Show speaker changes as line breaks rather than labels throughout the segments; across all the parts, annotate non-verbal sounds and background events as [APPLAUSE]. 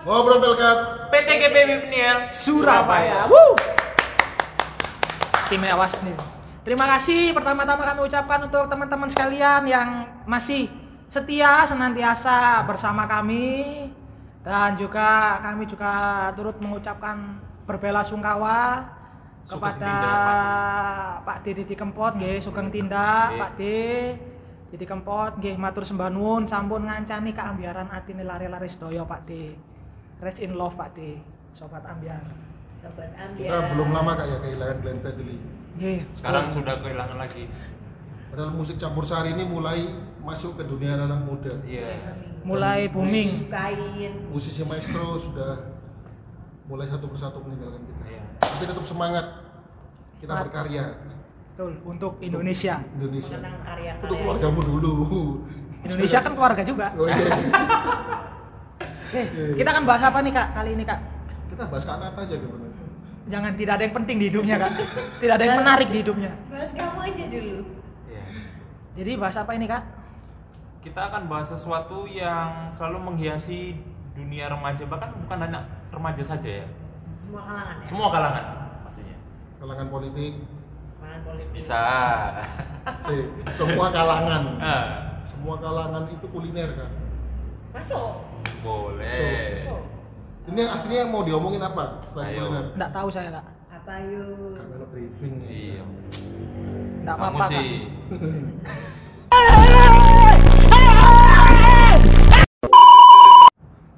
Ngobrol Pelkat.
PT GP Bipniel
Surabaya. Woo! Istimewa nih. Terima kasih pertama-tama kami ucapkan untuk teman-teman sekalian yang masih setia senantiasa bersama kami dan juga kami juga turut mengucapkan berbela sungkawa kepada
tindak,
Pak D Didi Kempot nggih Sugeng Tindak. Pak D Didi Kempot nggih matur sembah nuwun sampun ngancani keambiaran atine lare-lare sedaya Pak D. Rest in love Pak D. Sobat ambiar.
Sobat
Kita
ambiar.
belum lama kak ya kehilangan Glenn Fredly.
Nggih.
Sekarang sudah kehilangan lagi
Padahal musik campur sari ini mulai masuk ke dunia anak muda.
Iya
mulai booming.
Sukain.
Musisi maestro sudah mulai satu persatu meninggalkan kita.
Iya
Tapi tetap semangat kita
Semangat.
berkarya
Betul, untuk Indonesia.
Indonesia.
Mengenang
Untuk
karya-karya.
keluargamu dulu.
Indonesia kan keluarga juga.
Oh iya. [LAUGHS]
Eh, kita akan bahas apa nih Kak kali ini Kak?
Kita bahas kanat aja gimana?
Jangan tidak ada yang penting di hidupnya Kak. [LAUGHS] Tidak ada yang menarik di hidupnya.
Bahas kamu aja dulu.
Iya
Jadi bahas apa ini Kak?
Kita akan bahas sesuatu yang selalu menghiasi dunia remaja Bahkan bukan hanya remaja saja ya
Semua kalangan ya.
Semua kalangan pastinya
Kalangan politik,
Kalangan politik.
Bisa [LAUGHS]
semua kalangan.
Ah,
Semua kalangan itu kuliner kan.
Masuk.
Boleh
Masuk.
Ini yang aslinya mau diomongin apa
Ayo.
Enggak tahu saya Kak.
Apa yuk?
Ada briefing.
Iya
Enggak
Kamu
apa-apa Kak.
sih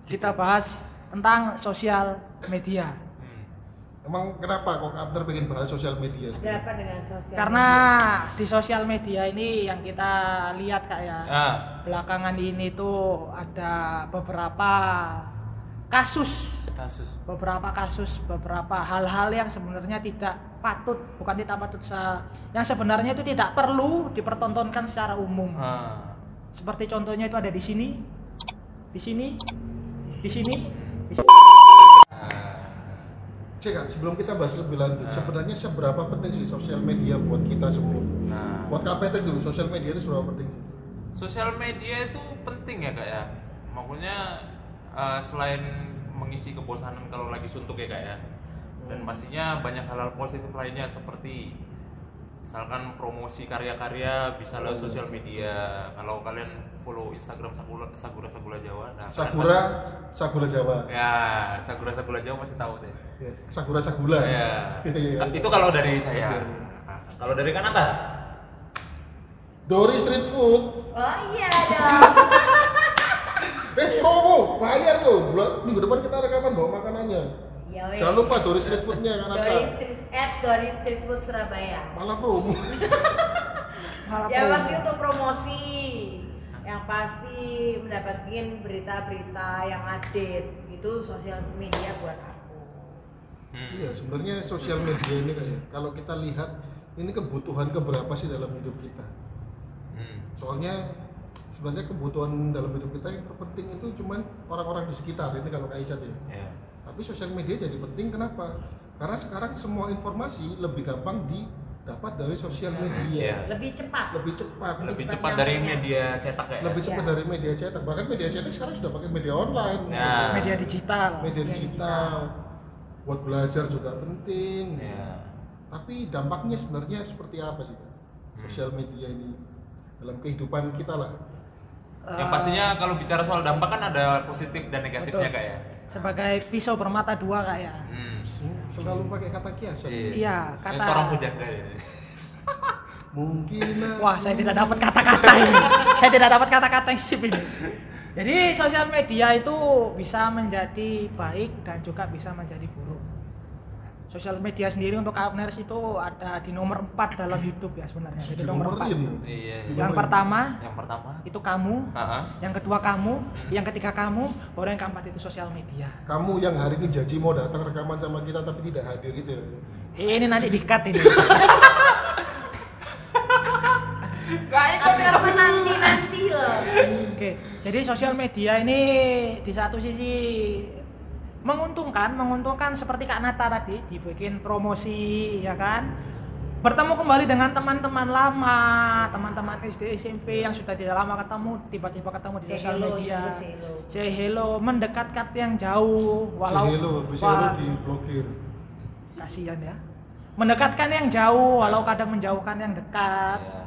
Kita bahas tentang sosial media.
Emang kenapa kok Abner pengen bahas sosial media?
Ada apa dengan sosial?
Karena di sosial media ini yang kita lihat Kak ya.
Ah,
Belakangan ini tuh ada beberapa kasus
kasus
beberapa kasus beberapa hal-hal yang sebenarnya tidak patut bukan tidak patut yang sebenarnya itu tidak perlu dipertontonkan secara umum
Ah,
seperti contohnya itu ada di sini di sini di sini di sini.
Cek sebelum kita bahas lebih lanjut,
Nah.
sebenarnya seberapa penting sih sosial media buat kita semua?
Nah
Buat KPT dulu, sosial media itu seberapa penting?
sosial media itu penting ya kak ya maksudnya eh, selain mengisi kebosanan kalau lagi suntuk ya kak ya dan pastinya banyak hal-hal positif lainnya seperti misalkan promosi karya-karya bisa lewat sosial media kalau kalian follow Instagram Sakura Sagura Sagula Jawa nah
Sakura,
pasti-
Sagula Jawa.
ya Sagura Sagula Jawa pasti tahu deh
Ya, Sakura Sagula.
ya
Iya.
itu kalau dari saya Nah, kalau dari Kanata
Dori Street Food.
Oh iya dong. [LAUGHS]
Eh, promo, bayar loh. Bulan minggu depan kita rekaman bawa makanannya.
Ya weh.
Jangan lupa Dori Street Foodnya kan
Dori. Street at Dori Street Food Surabaya.
Malah promo. [LAUGHS]
Malah
Ya
promo.
pasti untuk promosi. Yang pasti mendapatkan berita-berita yang update. Itu sosial media buat aku.
Hmm.
Iya, sebenarnya sosial media ini kayak kalau kita lihat ini kebutuhan keberapa sih dalam hidup kita.
Hmm.
Soalnya sebenarnya kebutuhan dalam hidup kita yang terpenting itu cuman orang-orang di sekitar ini kalau kayak Icat ya.
Ya.
Tapi sosial media jadi penting kenapa? Karena sekarang semua informasi lebih gampang didapat dari sosial
Iya.
media.
Lebih cepat.
Lebih cepat.
lebih
cepat
cepat dari media cetak ya
lebih cepat
Iya.
dari media cetak. Bahkan media cetak sekarang sudah pakai media online.
Nah.
media digital
Media
Media
digital. Buat belajar juga penting.
ya
Tapi dampaknya sebenarnya seperti apa sih? Kak? Sosial media ini dalam kehidupan kita lah.
yang
Eh,
pastinya kalau bicara soal dampak kan ada positif dan negatifnya
Betul.
kak ya
sebagai pisau bermata dua Kak ya
hmm.
Selalu pakai kata kiasan.
Iya,
Ini
kata-
seorang pujangga ya [LAUGHS]
Mungkin
Wah, saya tidak dapat kata-kata ini. saya tidak dapat kata-kata yang sip ini. Jadi sosial media itu bisa menjadi baik dan juga bisa menjadi buruk. Sosial media sendiri untuk Abners itu ada di nomor 4 dalam hidup ya sebenarnya. Jadi nomor 4.
Dinomorin.
iya
Yang pertama
yang pertama
itu kamu,
Ah,
yang kedua kamu, yang ketiga kamu, baru yang keempat itu sosial media.
Kamu yang hari ini janji mau datang rekaman sama kita tapi tidak hadir gitu ya.
Ini nanti di-cut ini.
Agar menanti nanti loh.
Oke, jadi sosial media ini di satu sisi menguntungkan, menguntungkan seperti Kak Nata tadi dibikin promosi ya kan. bertemu kembali dengan teman-teman lama, teman-teman SD SMP yang sudah tidak lama ketemu, tiba-tiba ketemu di
Say
sosial
hello,
media.
say hello.
Say hello, mendekatkan yang jauh, walau
Hello, bisa
wah,
di blokir.
kasihan ya. Mendekatkan yang jauh, walau kadang menjauhkan yang dekat.
Ya.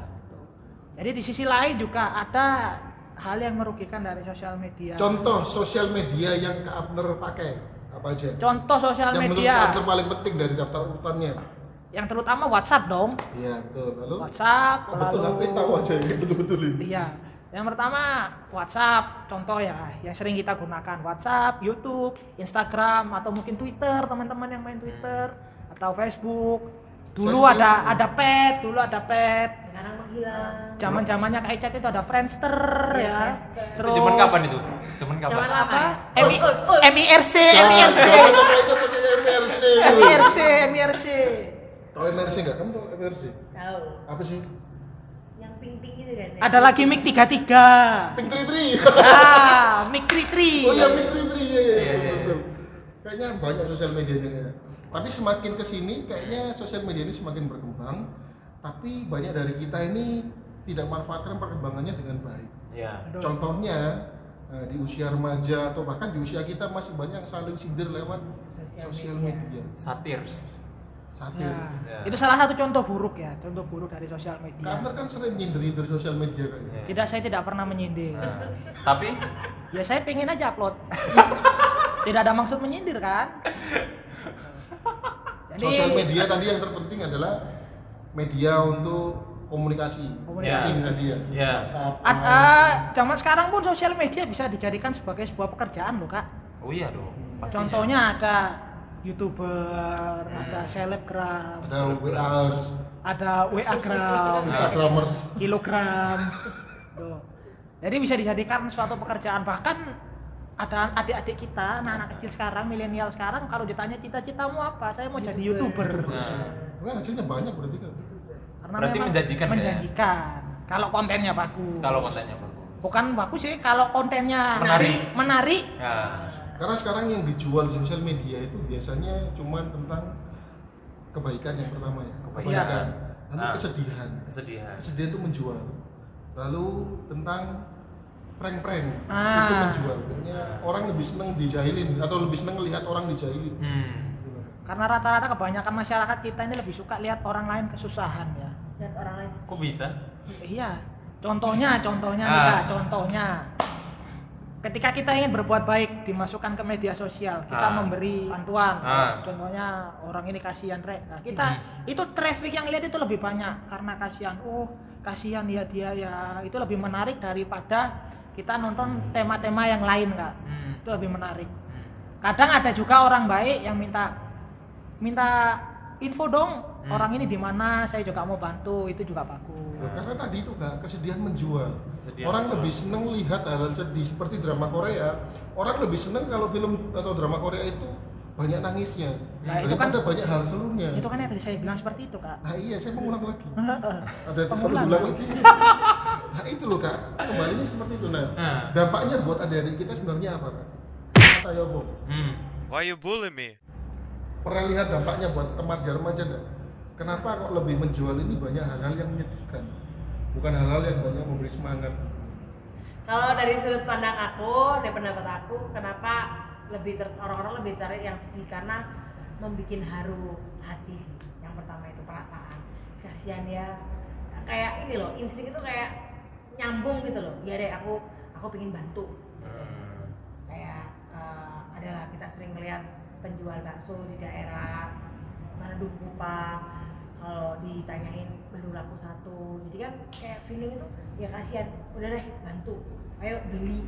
Jadi di sisi lain juga ada hal yang merugikan dari sosial media.
Contoh sosial media yang Kak Abner pakai apa aja?
Contoh sosial
yang menurut
media
Abner paling penting dari daftar urutannya.
yang terutama WhatsApp dong.
Iya betul. Lalu
WhatsApp,
Oh, betul
lalu
aku tahu aja yang betul-betul ini.
Iya. Yang pertama WhatsApp, contoh ya, yang sering kita gunakan WhatsApp, YouTube, Instagram, atau mungkin Twitter, teman-teman yang main Twitter atau Facebook. Dulu
Facebook.
ada ada pet, dulu ada pet.
Menghilang.
Zaman zamannya kayak chat itu ada Friendster
Iya,
ya.
Friendster.
Terus
Itu zaman kapan itu? Zaman kapan?
Zaman
apa?
ya?
MIRC, MIRC,
MRC.
MIRC, MIRC.
Tahu MRC nggak? Kamu tahu MRC?
Tahu.
Apa sih?
Yang pink-pink itu kan. ya?
Ada lagi Mic 33.
Pink Tri Tri.
Ah, Mic 33.
Oh iya Pink Tri Tri ya, ya,
Iya, iya,
betul. Kayaknya banyak sosial medianya. Tapi semakin ke sini kayaknya sosial media ini semakin berkembang. Tapi banyak dari kita ini tidak manfaatkan perkembangannya dengan baik.
Ya.
Contohnya eh, di usia remaja atau bahkan di usia kita masih banyak yang saling sindir lewat
Sosial media.
media.
Satirs.
Satir.
Ya.
Ya.
Itu salah satu contoh buruk ya, contoh buruk dari sosial media.
Karena kan sering nyindir-nyindir sosial media kayaknya.
Ya.
Tidak, saya tidak pernah menyindir.
Nah, tapi
Ya saya pengen aja upload. [LAUGHS] tidak ada maksud menyindir kan? [LAUGHS] Jadi,
Sosial media tadi yang terpenting adalah media untuk komunikasi.
Komunikasi.
Penting tadi ya.
Ya.
WhatsApp,
Ad-
line.
ah, zaman sekarang pun sosial media bisa dijadikan sebagai sebuah pekerjaan loh kak.
oh iya dong. pastinya.
Contohnya ada youtuber, ada selebgram,
ada WA,
ada WA gram,
Instagramers.
kilogram. Tuh. Jadi bisa dijadikan suatu pekerjaan bahkan ada adik-adik kita, anak-anak kecil sekarang, milenial sekarang kalau ditanya cita-citamu apa? Saya mau jadi
YouTuber.
youtuber.
Nah,
Nah, hasilnya banyak berarti kan.
Karena
Berarti menjanjikan,
menjanjikan. Kalau kontennya bagus.
kalau kontennya bagus.
bukan bagus sih, kalau kontennya
Menarik.
menarik.
Ya.
Karena sekarang yang dijual di sosial media itu biasanya cuma tentang kebaikan yang pertama ya,
Kebaikan.
kebaikan. Lalu
Ah.
kesedihan.
Kesedihan.
Kesedihan itu menjual. Lalu tentang prank-prank
Ah.
itu menjual. Kayaknya orang lebih seneng dijahilin atau lebih seneng lihat orang dijahilin.
Hmm.
Karena rata-rata kebanyakan masyarakat kita ini lebih suka lihat orang lain kesusahan ya.
Dan orang lain
Kok bisa?
Iya. Contohnya, contohnya nih
Ah.
Kak, contohnya. Ketika kita ingin berbuat baik, dimasukkan ke media sosial, kita
Ah.
memberi bantuan.
Ah.
Contohnya orang ini kasihan rek. Nah, kita
Hmm.
itu traffic yang lihat itu lebih banyak karena kasihan. Oh, kasihan ya dia ya. Itu lebih menarik daripada kita nonton tema-tema yang lain, Kak.
Hmm.
Itu lebih menarik.
Hmm.
Kadang ada juga orang baik yang minta minta info dong
Hmm.
orang ini di mana saya juga mau bantu itu juga bagus
Ya, karena tadi itu kak kesedihan menjual.
Kesedihan
orang
menjual.
lebih seneng lihat hal-hal sedih seperti drama Korea. Orang lebih seneng kalau film atau drama Korea itu banyak nangisnya.
Nah, itu kan-
Daripada banyak hal serunya.
itu kan yang tadi saya bilang seperti itu kak
Nah iya, saya mau ulang lagi. Ada yang perlu
Pengulang.
diulang lagi. nah itu loh kak, kembalinya seperti itu. Nah,
Nah.
dampaknya buat adik-adik kita sebenarnya apa kak? Saya Bob.
Hmm.
Why you bully me?
Pernah lihat dampaknya buat remaja-remaja enggak? Kenapa kok lebih menjual ini banyak hal-hal yang menyedihkan? Bukan hal-hal yang banyak memberi semangat.
Kalau dari sudut pandang aku, dari pendapat aku, kenapa lebih orang-orang lebih cari yang sedih karena membuat haru hati sih. Yang pertama itu perasaan kasihan ya. Kayak ini loh, insting itu kayak nyambung gitu loh. Ya deh, aku aku pengen bantu.
Hmm.
Kayak eh, adalah kita sering melihat penjual bakso di daerah Manado Kupang kalau ditanyain baru laku satu jadi kan kayak feeling itu ya kasihan udah deh bantu ayo beli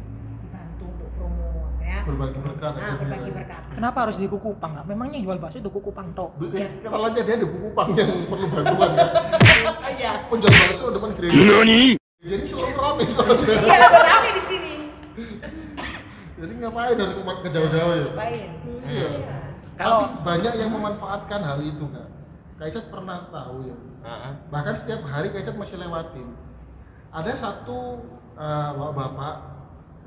promo ya
Berbagi berkat.
nah berbagi berkat
kenapa harus di Kupang kak memangnya jual bakso di Kupang tok
Bu-
Ya.
Kalau aja dia ada buku pang yang perlu bantuan ya.
oh iya
Penjual bakso depan gereja. Jadi selalu rame soalnya.
iya lebih rame di sini
Jadi ngapain harus ke ke jauh-jauh ya?
ngapain
Iya.
Kalau-
Tapi banyak yang memanfaatkan hal itu kan. Kak Icat pernah tahu ya.
Heeh.
Bahkan setiap hari Kak Icat masih lewatin. Ada satu eh, bapak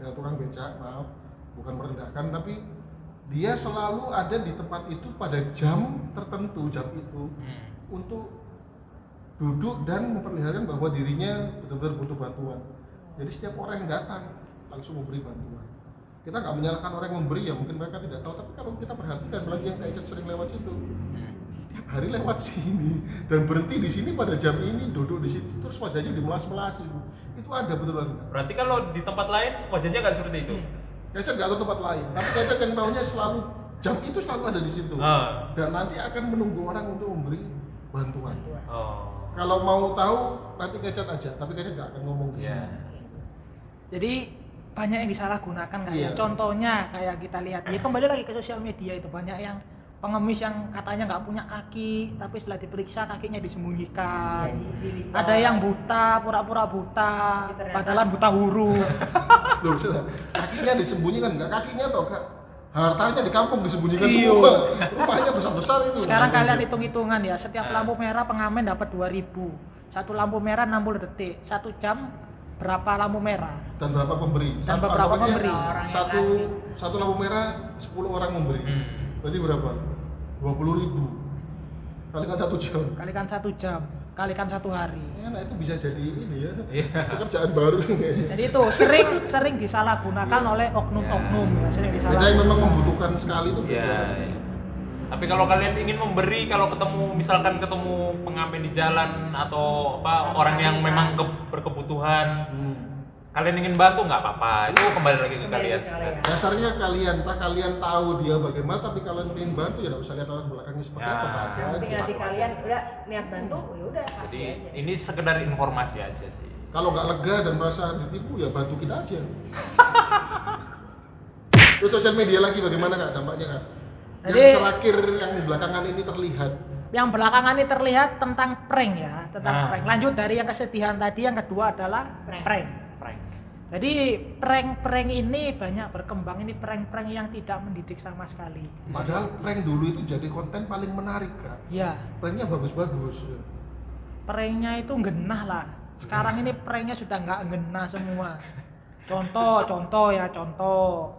ya tukang becak, maaf, bukan merendahkan tapi dia selalu ada di tempat itu pada jam tertentu jam itu
Hmm.
untuk duduk dan memperlihatkan bahwa dirinya benar-benar butuh bantuan. Jadi setiap orang yang datang langsung memberi bantuan. Kita nggak menyalahkan orang yang memberi ya mungkin mereka tidak tahu, tapi kalau kita perhatikan apalagi yang kayak sering lewat situ,
Hmm.
tiap hari lewat [LAUGHS] sini dan berhenti di sini pada jam ini duduk di situ terus wajahnya dimelas-melasi itu ada betul betul
Berarti kalau di tempat lain wajahnya nggak seperti itu.
Kecet nggak tahu tempat lain tapi Kecet yang tahunya selalu jam itu selalu ada di situ
Ah.
dan nanti akan menunggu orang untuk memberi bantuan
Oh.
kalau mau tahu nanti Kecet aja tapi Kecet nggak akan ngomong di
Iya.
sini
Jadi banyak yang disalahgunakan kayak
Iya.
contohnya kayak kita lihat ya kembali lagi ke sosial media itu banyak yang pengemis yang katanya nggak punya kaki tapi setelah diperiksa kakinya disembunyikan.
Jadi
ada yang buta pura-pura buta
ternyata-
padahal buta huruf [LAUGHS]
Loh, kakinya disembunyikan nggak? Kakinya toh kak hartanya di kampung disembunyikan
Iya.
semua. Rumahnya besar-besar itu.
Sekarang kalian hitung-hitungan ya setiap
Nah.
lampu merah pengamen dapat 2000 satu lampu merah 60 detik satu jam berapa lampu merah?
Dan berapa pemberi?
Dan
Satu- aja
pemberi.
Satu satu lampu merah 10 orang memberi.
Hmm.
berarti berapa 20 ribu kalikan satu jam
kalikan satu jam kalikan satu hari
Ya, nah itu bisa jadi ini ya
Iya.
pekerjaan baru
jadi itu sering sering disalahgunakan oleh oknum-oknum ya sering
Kita yang
disalahgunakan
memang membutuhkan sekali itu
Iya. iya. Tapi kalau kalian ingin memberi, kalau ketemu misalkan ketemu pengamen di jalan atau apa orang yang memang ke- berkebutuhan,
Hmm.
Kalian ingin bantu nggak apa-apa. Itu kembali lagi ke
Kembali
kalian.
kalian.
dasarnya kalian entah kalian tahu dia bagaimana tapi kalian ingin bantu ya tidak usah lihat latar belakangnya seperti
Ya.
apa aja.
hati kalian udah niat bantu ya udah
Jadi
kasih aja
ini sekedar informasi aja sih.
kalau nggak lega dan merasa ditipu ya bantu kita aja [LAUGHS] terus sosial media lagi bagaimana kak dampaknya kak yang
Jadi-
terakhir yang belakangan ini terlihat
yang belakangan ini terlihat tentang prank ya tentang
Nah.
prank lanjut dari yang kesedihan tadi yang kedua adalah
Prank.
Jadi prank-prank ini banyak berkembang. Ini prank-prank yang tidak mendidik sama sekali.
Padahal prank dulu itu jadi konten paling menarik kak.
Ya
pranknya bagus-bagus.
Pranknya itu genah lah. Sekarang ini pranknya sudah nggak genah semua. Contoh contoh ya contoh.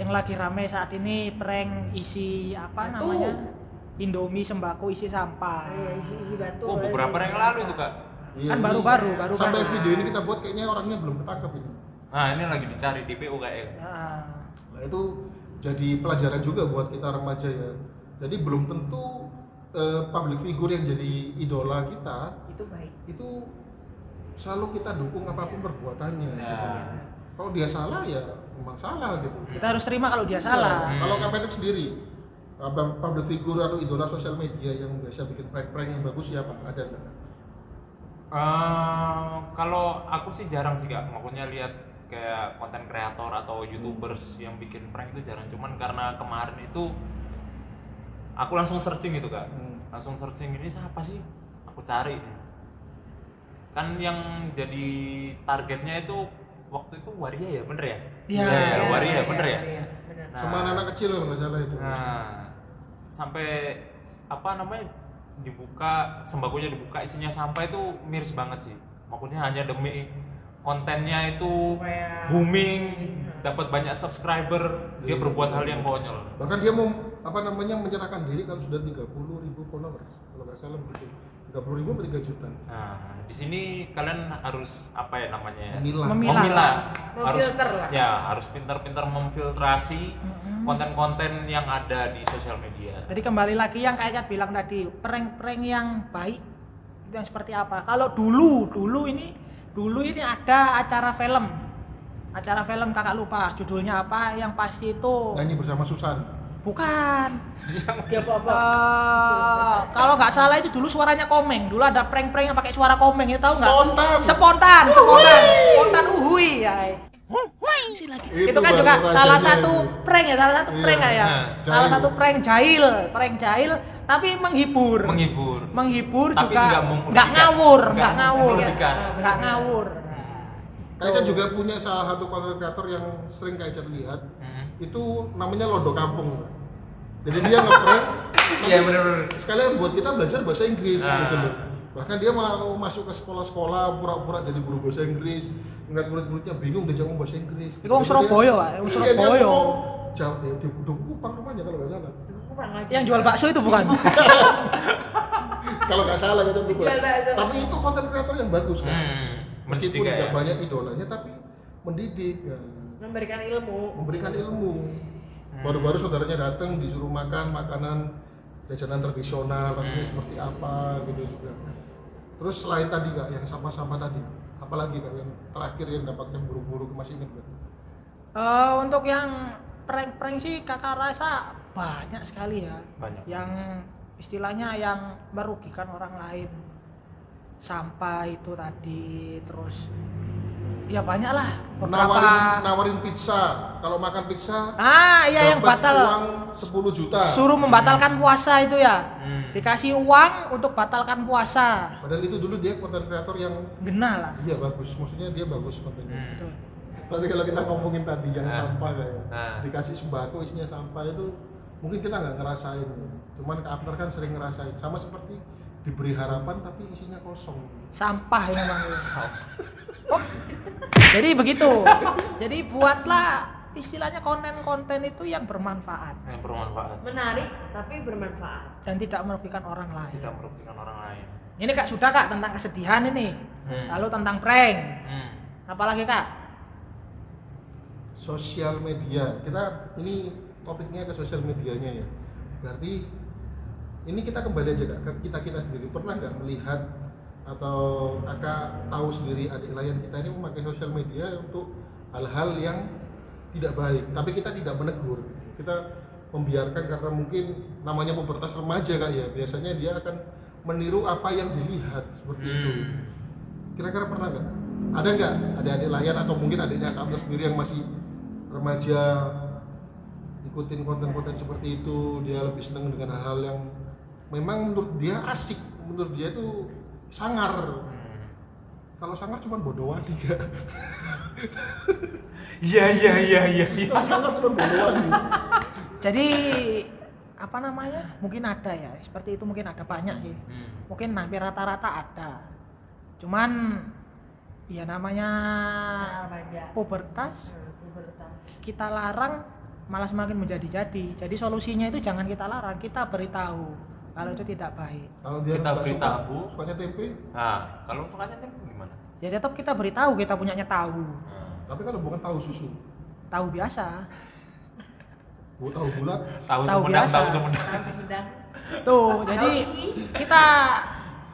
Yang lagi rame saat ini prank isi apa namanya? Indomie sembako isi sampah.
Iya, isi isi batu.
Oh, beberapa yang lalu itu kak.
Iya,
Kan baru-baru, baru
sampai
kan.
video ini kita buat kayaknya orangnya belum ketangkep ini
Nah ini lagi dicari DPO kayak.
Nah,
Nah itu jadi pelajaran juga buat kita remaja ya. Jadi belum tentu eh, public figure yang jadi idola kita
itu baik
itu selalu kita dukung apa pun perbuatannya.
Ya.
Kalau dia salah ya memang salah gitu.
kita harus terima kalau dia salah
Hmm.
Kalau Kapetek sendiri public figure atau idola sosial media yang biasa bikin prank-prank yang bagus siapa? Ada nggak?
Eh, kalau aku sih jarang sih kak, maksudnya lihat kayak konten kreator atau youtubers yang bikin prank itu jarang. Cuman karena kemarin itu aku langsung searching itu kak,
Hmm.
langsung searching ini siapa sih? Aku cari. Kan yang jadi targetnya itu waktu itu Waria ya, bener ya?
Iya,
Iya,
iya,
Waria
iya,
bener ya?
iya.
Nah,
Sama anak kecil kalau nggak salah itu.
Nah, sampai apa namanya dibuka sembakonya dibuka isinya sampah itu miris banget sih. Maksudnya hanya demi kontennya itu
Supaya-
booming, dapat banyak subscriber, dia
Iya.
berbuat hal yang konyol.
Bahkan dia mau apa namanya menyerahkan diri kalau sudah 30 ribu followers kalau nggak salah begitu. 30 ribu 3 juta.
Nah, di sini kalian harus apa ya namanya?
Memilah.
Memilah.
Harus
Memfilter lah.
ya, harus pintar-pintar memfiltrasi
Mm-mm.
konten-konten yang ada di sosial media.
Jadi kembali lagi yang kayak bilang tadi, prank-prank yang baik itu yang seperti apa? Kalau dulu, dulu ini, dulu ini ada acara film, acara film kakak lupa judulnya apa, yang pasti itu
Nyanyi bersama Susan.
Bukan.
dia apa apa
Eh, kalau nggak salah itu dulu suaranya komeng. Dulu ada prank-prank yang pakai suara komeng, itu tahu nggak?
Spontan.
Spontan, spontan, spontan uhui ya. Itu, kan
baru
juga salah
itu.
satu prank ya, salah satu
Iya.
prank ya.
Nah,
salah
jahil.
satu prank jahil, prank jahil tapi menghibur.
Menghibur.
menghibur
Tapi
juga
nggak
ngawur,
Nggak
ngawur, nggak ngawur.
Kaica juga punya salah satu konten kreator yang sering Kaica lihat
Hmm.
itu namanya Lodo Kampung. Jadi dia ngeprank, [LAUGHS]
Iya, bener-bener.
sekalian buat kita belajar bahasa Inggris
Ah.
gitu loh. Bahkan dia mau masuk ke sekolah-sekolah pura-pura jadi guru bahasa Inggris, ngeliat murid-muridnya bingung dia ngomong bahasa Inggris.
Itu orang Surabaya, Pak. Orang
Iya,
Surabaya.
dia dia di Kupang rumahnya kalau nggak salah.
Yang jual bakso itu bukan? [LAUGHS]
kalau nggak salah gitu tapi itu konten kreator yang bagus kan
Hmm,
meskipun nggak
ya.
banyak idolanya tapi mendidik ya.
memberikan ilmu
memberikan ilmu
Hmm.
baru-baru saudaranya datang disuruh makan makanan jajanan tradisional rasanya
Hmm.
seperti apa gitu juga terus selain tadi kak yang sampah-sampah tadi apalagi kak yang terakhir yang dapatkan buru-buru masih ingat?
Eh, untuk yang prank-prank sih kakak rasa banyak sekali ya
Banyak.
yang istilahnya yang merugikan orang lain sampah itu tadi terus ya banyak lah beberapa.
Nawarin nawarin pizza. Kalau makan pizza
ah iya yang batal.
uang 10 juta.
Suruh membatalkan puasa itu ya.
Hmm.
dikasih uang untuk batalkan puasa.
Padahal itu dulu dia konten kreator yang
genah lah.
Iya bagus. Maksudnya dia bagus kontennya.
Hmm.
Betul.
tapi kalau kita ngomongin tadi yang
Ah.
sampah kayak
Ah.
dikasih sembako isinya sampah itu mungkin kita nggak ngerasain. Cuman ke Abner kan sering ngerasain. Sama seperti diberi harapan tapi isinya kosong.
Sampah ya memang [LAUGHS] oh jadi begitu. Jadi buatlah istilahnya konten-konten itu yang bermanfaat.
Yang bermanfaat.
Menarik tapi bermanfaat.
Dan tidak merugikan orang lain.
Tidak merugikan orang lain.
Ini kak sudah kak tentang kesedihan ini.
Hmm.
lalu tentang prank.
Hmm.
apalagi kak?
Sosial media. Kita ini topiknya ke sosial medianya ya. Berarti ini kita kembali aja kak. Ke kita kita sendiri. Pernah nggak melihat atau kakak tahu sendiri adik layan kita ini memakai sosial media untuk hal-hal yang tidak baik tapi kita tidak menegur? Kita membiarkan karena mungkin namanya pubertas remaja kak ya. Biasanya dia akan meniru apa yang dilihat seperti itu.
Hmm.
kira-kira pernah nggak? Ada nggak adik-adik layan atau mungkin adiknya kamu sendiri yang masih remaja ikutin konten-konten seperti itu? Dia lebih seneng dengan hal-hal yang memang menurut dia asik. Menurut dia itu sangar. Kalau sangar cuma bodoh wadi kan
Iya iya iya iya.
kalau sangar cuma bodoh wadi
jadi apa namanya? Mungkin ada ya. Seperti itu mungkin ada banyak sih.
Hmm.
mungkin hampir rata-rata ada. Cuman ya namanya
remaja
pubertas
Hmm, pubertas.
kita larang malah semakin menjadi-jadi. Jadi solusinya itu jangan kita larang kita beritahu kalau itu tidak baik
kalau dia
Kita
nggak suka
beritahu.
sukanya tempe
Nah, kalau sukanya tempe gimana?
ya tetap kita beritahu kita punyanya tahu
Nah,
tapi kalau bukan tahu susu
tahu biasa
gua tahu bulat
tahu,
Tahu
sumedang,
biasa.
tahu sumedang.
Tahu Sumedang.
tuh jadi kita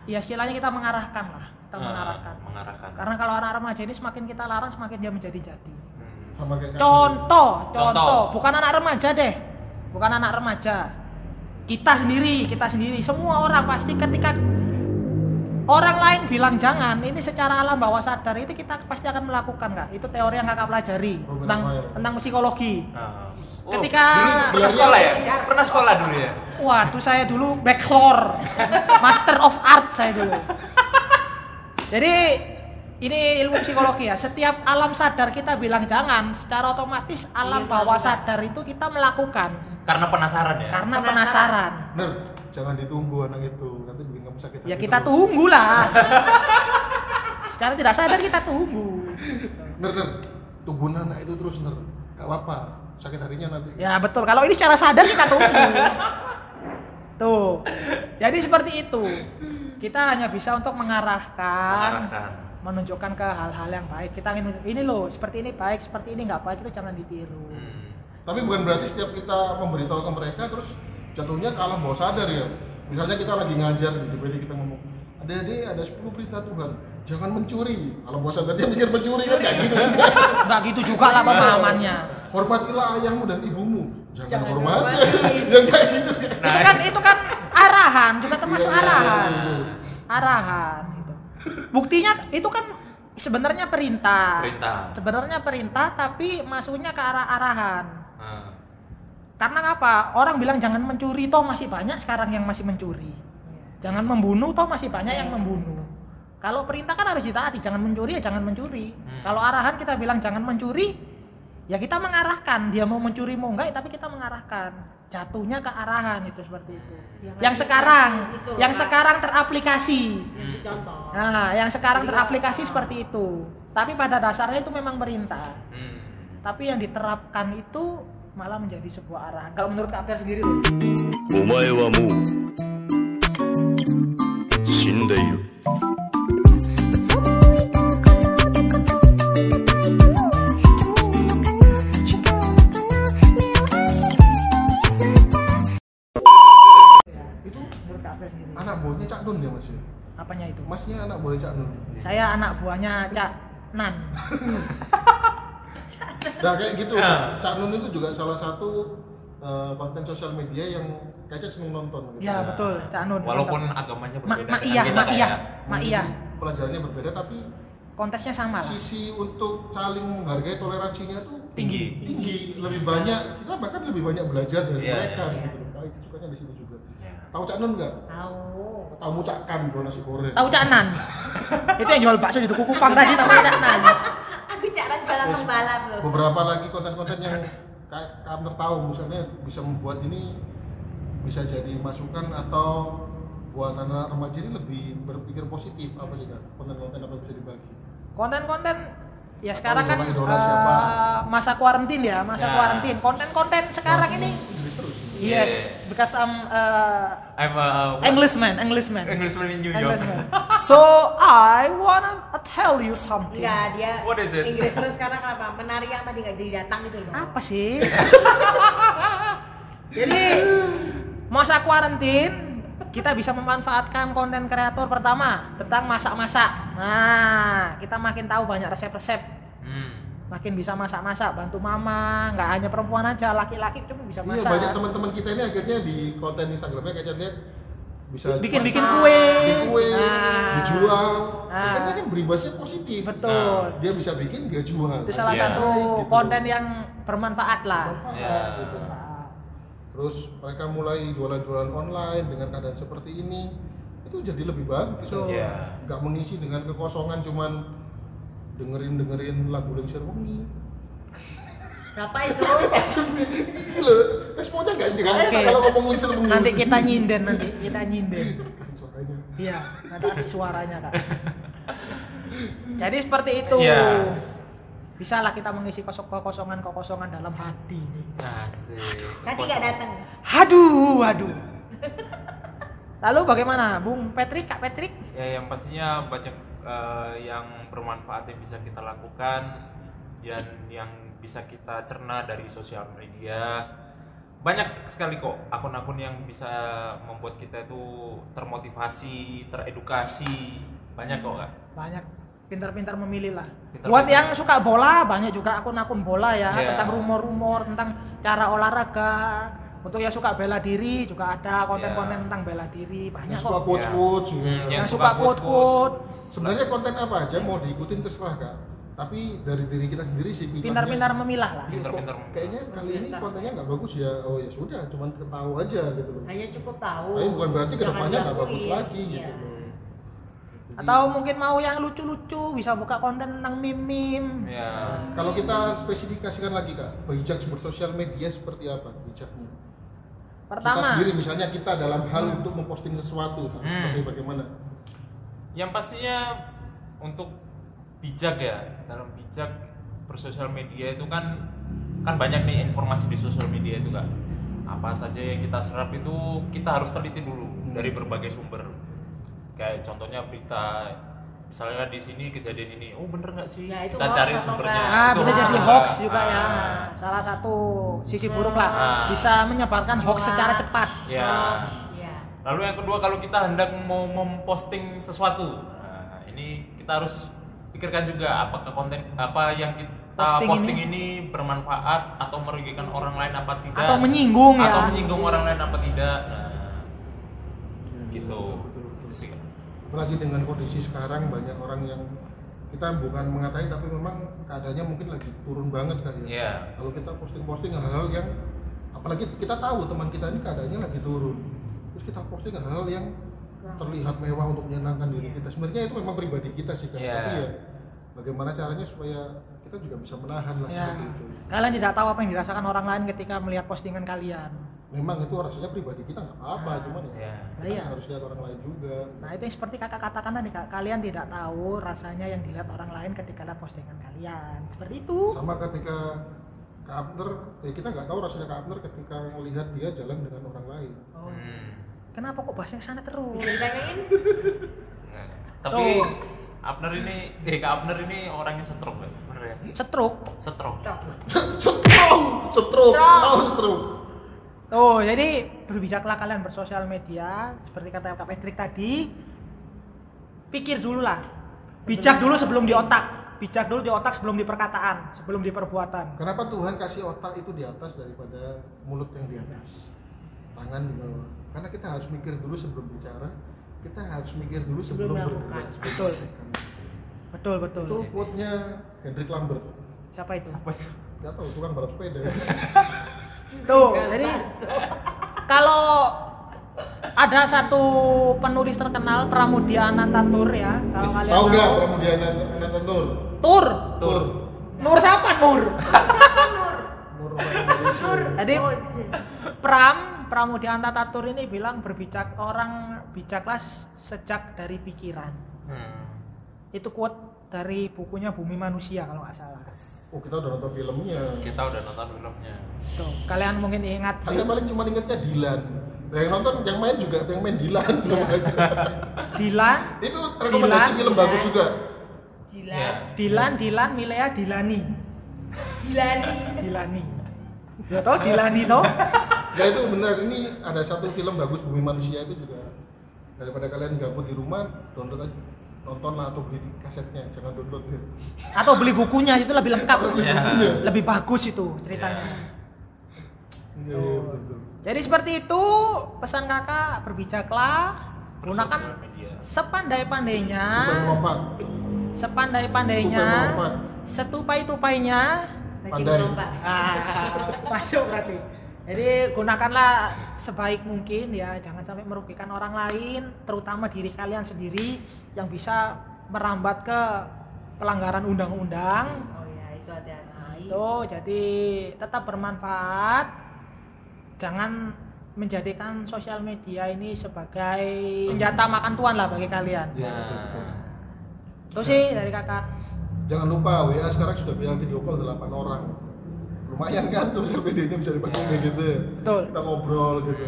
ya istilahnya kita mengarahkan lah kita
Nah,
mengarahkan
mengarahkan.
karena kalau anak remaja ini semakin kita larang semakin dia menjadi-jadi
Hmm.
sama kayak
contoh contoh
Contoh.
bukan anak remaja deh bukan anak remaja kita sendiri kita sendiri semua orang pasti ketika orang lain bilang jangan ini secara alam bawah sadar itu kita pasti akan melakukan nggak itu teori yang kakak pelajari
Oh,
tentang
ya?
tentang psikologi
Nah.
Ketika-
dulu pernah sekolah ya? Pernah sekolah dulu ya?
Waduh saya dulu bachelor, master of art saya dulu. Jadi ini ilmu psikologi ya. Setiap alam sadar kita bilang jangan, secara otomatis alam
Iya,
bawah
melakukan.
sadar itu kita melakukan
Karena penasaran ya?
karena
Penasaran.
bener jangan ditunggu anak itu nanti bikin kamu sakit
Ya kita
terus.
tunggu lah. [LAUGHS] secara tidak sadar kita tunggu.
Ner, ner, tungguin anak itu terus ner, gak apa-apa, sakit hatinya nanti.
Ya betul. Kalau ini secara sadar kita tunggu. [LAUGHS] Tuh. Jadi seperti itu. Kita hanya bisa untuk mengarahkan,
Mengarahkan.
menunjukkan ke hal-hal yang baik. Kita ingin ini loh, seperti ini baik, seperti ini nggak baik itu jangan ditiru.
Hmm.
Tapi bukan berarti setiap kita memberitahu ke mereka terus jatuhnya ke alam bawah sadar ya. Misalnya kita lagi ngajar gitu, jadi kita ngomong, adik-adik ada 10 perintah Tuhan, jangan mencuri. Alam bawah sadar dia mikir mencuri kan kayak gitu juga.
Nggak gitu juga lah pemahamannya.
Hormatilah ayahmu dan ibumu, jangan,
Jangan
hormati. Jangan [LAUGHS] kayak gitu.
Nah,
itu kan itu kan arahan, juga termasuk
Iya, iya,
arahan.
iya, iya.
Arahan gitu. Buktinya itu kan sebenarnya perintah.
Perintah.
Sebenarnya perintah tapi masuknya ke arah arahan. Karena apa? Orang bilang jangan mencuri, toh masih banyak sekarang yang masih mencuri. Jangan membunuh, toh masih banyak yang membunuh. Kalau perintah kan harus ditaati, jangan mencuri ya jangan mencuri.
Hmm.
Kalau arahan kita bilang jangan mencuri, ya kita mengarahkan. Dia mau mencuri mau enggak, tapi kita mengarahkan. Jatuhnya ke arahan itu seperti itu.
Yang
yang sekarang,
itu,
yang sekarang teraplikasi.
Contoh
Nah, yang sekarang teraplikasi seperti itu. Tapi pada dasarnya itu memang perintah.
Hmm.
Tapi yang diterapkan itu malah menjadi sebuah arahan. Kalau menurut Kak Fer sendiri. Umae wa mu shindairu.
anak buahnya Cak Nun ya mas
apanya itu
masnya anak buahnya Cak Nun
saya anak buahnya Cak Nan [LAUGHS]
nah kayak gitu
Ya.
Cak Nun itu juga salah satu eh, konten sosial media yang kayaknya seneng nonton gitu.
ya betul Cak Nun
Walaupun agamanya
Ma,
berbeda.
ma
dengan
iya ma iya
ya.
ma iya
pelajarannya berbeda tapi
konteksnya sama lah
sisi untuk saling menghargai toleransinya tuh
Tinggi.
tinggi lebih banyak kita bahkan lebih banyak belajar dari
Iya,
mereka
iya.
gitu nah, itu sukanya di situ juga
Iya.
tahu Cak Nun nggak
Tahu.
tahu Cak Kan bro nasi goreng
tahu Cak Nan [LAUGHS] itu yang jual bakso di tuku kupang tadi tahu Cak Nan
Aku cara jalan pembalap loh.
beberapa lagi konten-konten yang kamu tahu misalnya bisa membuat ini bisa jadi masukan atau buat anak remaja ini lebih berpikir positif. Apa sih kan konten-konten apa bisa dibagi?
Konten-konten ya sekarang kan
siapa?
masa kuarantin ya masa
Ya.
kuarantin konten-konten sekarang ini yes
Yeah.
because I'm uh,
I'm a
Englishman Englishman
Englishman in New York.
Englishman. [LAUGHS] so I wanna tell you something
Enggak, dia
What is it?
Inggris terus karena kenapa? Menari yang tadi nggak jadi datang gitu loh.
apa sih [LAUGHS] jadi masa kuarantin kita bisa memanfaatkan konten kreator pertama tentang masak-masak nah kita makin tahu banyak resep-resep
Hmm.
makin bisa masak-masak bantu mama nggak hanya perempuan aja laki-laki cuma bisa
iya
masak
banyak teman-teman kita ini akhirnya di konten Instagramnya kayak lihat bisa
Bikin-bikin
masak,
kue.
bikin kue
Nah.
dijual
Nah.
akhirnya kan berimbasnya positif
betul
dia bisa bikin dia jual
itu salah
Iya.
satu
Gitu.
konten yang bermanfaat lah
Bermanfaat,
Iya.
gitu. Terus mereka mulai jualan-jualan online dengan keadaan seperti ini itu jadi lebih bagus
Betul.
Iya.
nggak mengisi dengan kekosongan cuman dengerin dengerin lagu Lengser Wengi
Siapa itu? [LAUGHS]
loh responnya nggak nggak
Oke.
kalau ngomong Lengser Wengi
nanti kita nyinden nanti kita nyinden
Kan suaranya
iya nanti ada suaranya kak jadi seperti itu
Iya.
Bisa lah kita mengisi kosong kekosongan kekosongan dalam hati
Asik.
Nanti nggak datang.
aduh aduh lalu bagaimana Bung Patrick Kak Patrick
Ya yang pastinya banyak eh, yang bermanfaat yang bisa kita lakukan dan yang bisa kita cerna dari sosial media. Banyak sekali kok akun-akun yang bisa membuat kita itu termotivasi, teredukasi. Banyak kok kak.
banyak pintar-pintar memilih lah
Pintar-pintar.
buat yang suka bola banyak juga akun-akun bola ya
Iya.
tentang rumor-rumor tentang cara olahraga untuk yang suka bela diri juga ada konten-konten
Iya.
tentang bela diri banyak
yang suka
kok
quotes quotes
Hmm,
juga.
yang
yang
suka
suka quote-quote
sebenarnya konten apa aja mau diikutin terserah kak tapi dari diri kita sendiri sih
pintar-pintar memilah lah
Iya,
Pintar-pintar memilah.
kayaknya kali ini
Pintar.
kontennya nggak bagus ya oh ya sudah cuman ketahu aja gitu loh
Hanya cukup tahu.
tapi bukan berarti
ke
depannya nggak bagus lagi
Iya.
gitu loh
Atau mungkin mau yang lucu-lucu bisa buka konten tentang meme-meme.
Ya.
kalau kita spesifikasikan lagi kak bijak bersosial media seperti apa bijaknya? Kita
pertama
sendiri misalnya kita dalam hal untuk memposting sesuatu
Hmm.
seperti bagaimana?
Yang pastinya untuk bijak ya dalam bijak bersosial media itu kan kan banyak nih informasi di sosial media itu kan apa saja yang kita serap itu kita harus teliti dulu
Hmm.
dari berbagai sumber kayak contohnya berita misalnya di sini kejadian ini oh bener nggak sih
Nah, itu
kita
hoax
cari
atau
sumbernya
enggak?
ah
Itu
bisa
hoax
jadi
atau
hoax juga ya
Ah,
salah satu sisi buruk lah
Ah.
bisa menyebarkan hoax
Hoax.
secara cepat
ya
Iya.
Lalu yang kedua kalau kita hendak mau memposting sesuatu, nah, ini kita harus pikirkan juga apakah konten apa yang kita
Posting
posting,
ini-
ini. bermanfaat atau merugikan orang lain apa tidak?
atau menyinggung ya
Atau menyinggung orang lain apa tidak? Nah, gitu.
Betul, betul.
Itu sih.
Apalagi dengan kondisi sekarang banyak orang yang kita bukan mengatai tapi memang keadaannya mungkin lagi turun banget kan ya.
Iya.
Kalau kita posting-posting hal-hal yang apalagi kita tahu teman kita ini keadaannya lagi turun. Terus kita posting hal-hal yang terlihat mewah untuk menyenangkan diri kita. Sebenarnya itu memang pribadi kita sih kan.
Iya.
Tapi ya bagaimana caranya supaya kita juga bisa menahan lah
ya
seperti itu.
kalian tidak tahu apa yang dirasakan orang lain ketika melihat postingan kalian
Memang itu rasanya pribadi kita nggak apa-apa,
Nah.
cuman ya kita
Iya.
harus lihat orang lain juga.
Nah itu yang seperti kakak katakan tadi kak, kalian tidak tahu rasanya yang dilihat orang lain ketika lihat postingan kalian. Seperti itu.
sama ketika Kak Abner, ya kita nggak tahu rasanya Kak Abner ketika melihat dia jalan dengan orang lain.
Oh,
Hmm.
Kenapa kok bahasnya ke sana terus?
Ditanyain?
Tapi
Tuh.
Abner ini, eh Kak Abner ini orangnya setruk ya?
Setruk.
Setruk.
Setrum, setrum, oh setrum.
Tuh, jadi berbijaklah kalian bersosial media seperti kata Kak Patrick tadi. Pikir dulu lah. Bijak dulu sebelum di otak. Bijak dulu di otak sebelum di perkataan, sebelum di perbuatan.
Kenapa Tuhan kasih otak itu di atas daripada mulut yang di atas? Tangan di bawah. Karena kita harus mikir dulu sebelum bicara. Kita harus mikir dulu sebelum,
Sebelum
sebelum
Betul. Betul, betul.
Itu quote-nya Hendrik Lambert.
Siapa itu?
Gak tahu, tukang balap sepeda.
Tuh, jadi kalau ada satu penulis terkenal Pramudia Anantatur ya, kalau kalian
tahu nggak. Pramudia Anantatur?
Tur.
Tur.
Nur siapa Nur?
Nur Indonesia.
Jadi
Oh,
Pram Pramudia Anantatur ini bilang berbijak orang bijaklah sejak dari pikiran.
Hmm.
Itu quote dari bukunya Bumi Manusia kalau nggak salah.
Oh kita udah nonton filmnya.
Kita udah nonton filmnya.
Tuh, kalian mungkin ingat
Kalian paling cuma ingetnya Dilan. Nah, yang nonton yang main juga yang main Dilan
Iya.
sama aja.
Dilan,
Itu rekomendasi
Dilan.
film bagus juga.
Gila.
Ya.
Dilan, Dilan, Milea, Dilani,
Gila nih.
Dilani. Ya tau Dilani toh? [LAUGHS]
Ya itu benar ini ada satu film bagus Bumi Manusia itu juga daripada kalian gabut di rumah download aja nonton lah atau beli kasetnya jangan download ya.
Atau beli bukunya itu lebih lengkap,
Ya.
bukunya.
lebih bagus itu ceritanya.
Ya.
Iya, iya, betul.
Jadi seperti itu pesan kakak berbijaklah gunakan
media.
sepandai-pandainya, sepandai-pandainya, setupai-tupainya.
Pandai.
Ah, masuk berarti. Jadi gunakanlah sebaik mungkin ya, jangan sampai merugikan orang lain, terutama diri kalian sendiri yang bisa merambat ke pelanggaran undang-undang.
Oh ya, itu hati-hati.
Itu jadi tetap bermanfaat. Jangan menjadikan sosial media ini sebagai senjata makan tuan lah bagi kalian.
Iya, betul.
Nah,
Itu sih dari kakak.
Jangan lupa WA sekarang sudah bisa video call 8 orang. Lumayan kan sosial medianya bisa dipakai kayak gitu.
Betul.
Kita ngobrol gitu.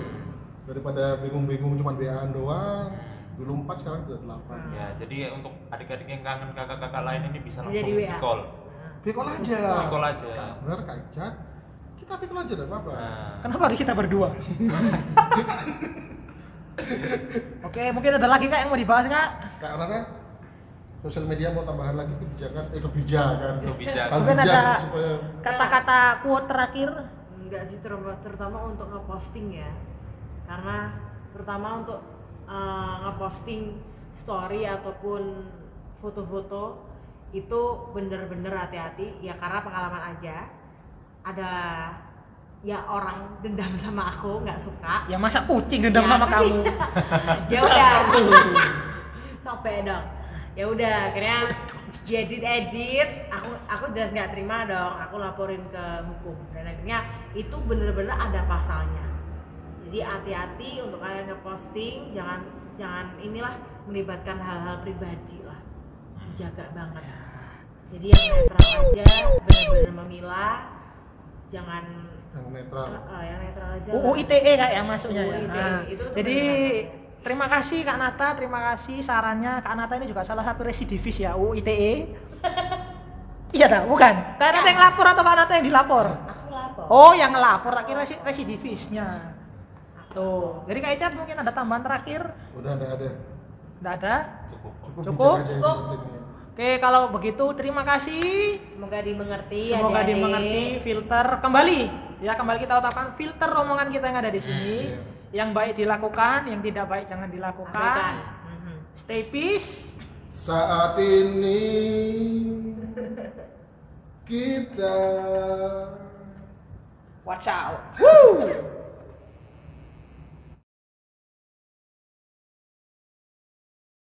Daripada bingung-bingung cuma WA doang. Dulu 4 sekarang sudah 8.
ya, jadi untuk adik-adik yang kangen kakak-kakak lain ini bisa langsung
Jadi
di call.
Video call aja.
Video call aja.
Bener Kak Icat. Kita video call aja enggak apa-apa.
Nah,
Kenapa harus kita berdua? [LAUGHS] Oke, mungkin ada lagi kak yang mau dibahas kak?
Karena kan sosial media mau tambahan lagi kebijakan eh kebijakan
Kebijakan.
Bijak
ada-
supaya
Kata-kata quote terakhir.
Enggak sih terutama, terutama untuk ngeposting ya. Karena terutama untuk eh, ngeposting story ataupun foto-foto itu bener-bener hati-hati ya karena pengalaman aja ada ya orang dendam sama aku nggak suka
Ya masa kucing dendam
Ya.
sama kamu? [LAUGHS]
ya udah sampai dong ya udah akhirnya diedit edit. Aku aku jelas nggak terima dong. Aku laporin ke hukum. Dan akhirnya itu bener-bener ada pasalnya. Jadi hati-hati untuk kalian ngeposting. Jangan jangan inilah melibatkan hal-hal pribadi lah. Jaga banget. Jadi yang netral aja bener-bener memilah. Jangan
yang netral.
eh, eh, yang netral aja
UU. ITE kak yang masuknya ya.
UU
Nah,
itu
jadi. Terima kasih Kak Nata, terima kasih sarannya. Kak Nata ini juga salah satu residivis ya UU ITE. [LAUGHS] iya dah, bukan? Kak Nata yang lapor atau Kak Nata yang dilapor?
aku lapor
Oh, yang ngelapor, tak kira resi- residivisnya. Tuh, jadi Kak Icat mungkin ada tambahan terakhir?
udah ada ada
Tidak ada?
cukup.
cukup,
Cukup?
Cukup.
Oke, kalau begitu terima kasih.
Semoga dimengerti.
Semoga
adik-adik.
dimengerti filter kembali. Ya, kembali kita utamakan filter omongan kita yang ada di sini.
Hmm,
Yang baik dilakukan, yang tidak baik jangan dilakukan.
Lakukan. Mhm.
Stay peace.
saat ini [LAUGHS] kita
Watch out. Woo!